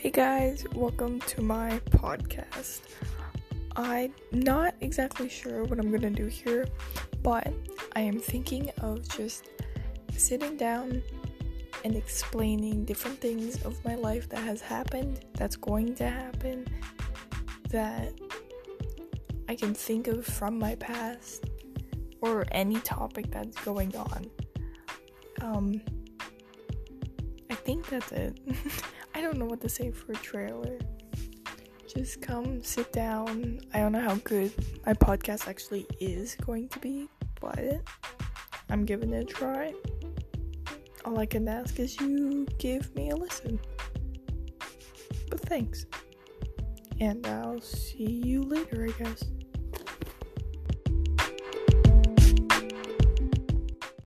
Hey guys, welcome to my podcast. I'm not exactly sure what I'm gonna do here, but I am thinking of just sitting down and explaining different things of my life that has happened, that's going to happen, that I can think of from my past, or any topic that's going on. Um, think that's it. I don't know what to say for a trailer. Just come sit down. I don't know how good my podcast actually is going to be, but I'm giving it a try. All I can ask is you give me a listen. But thanks. And I'll see you later, I guess.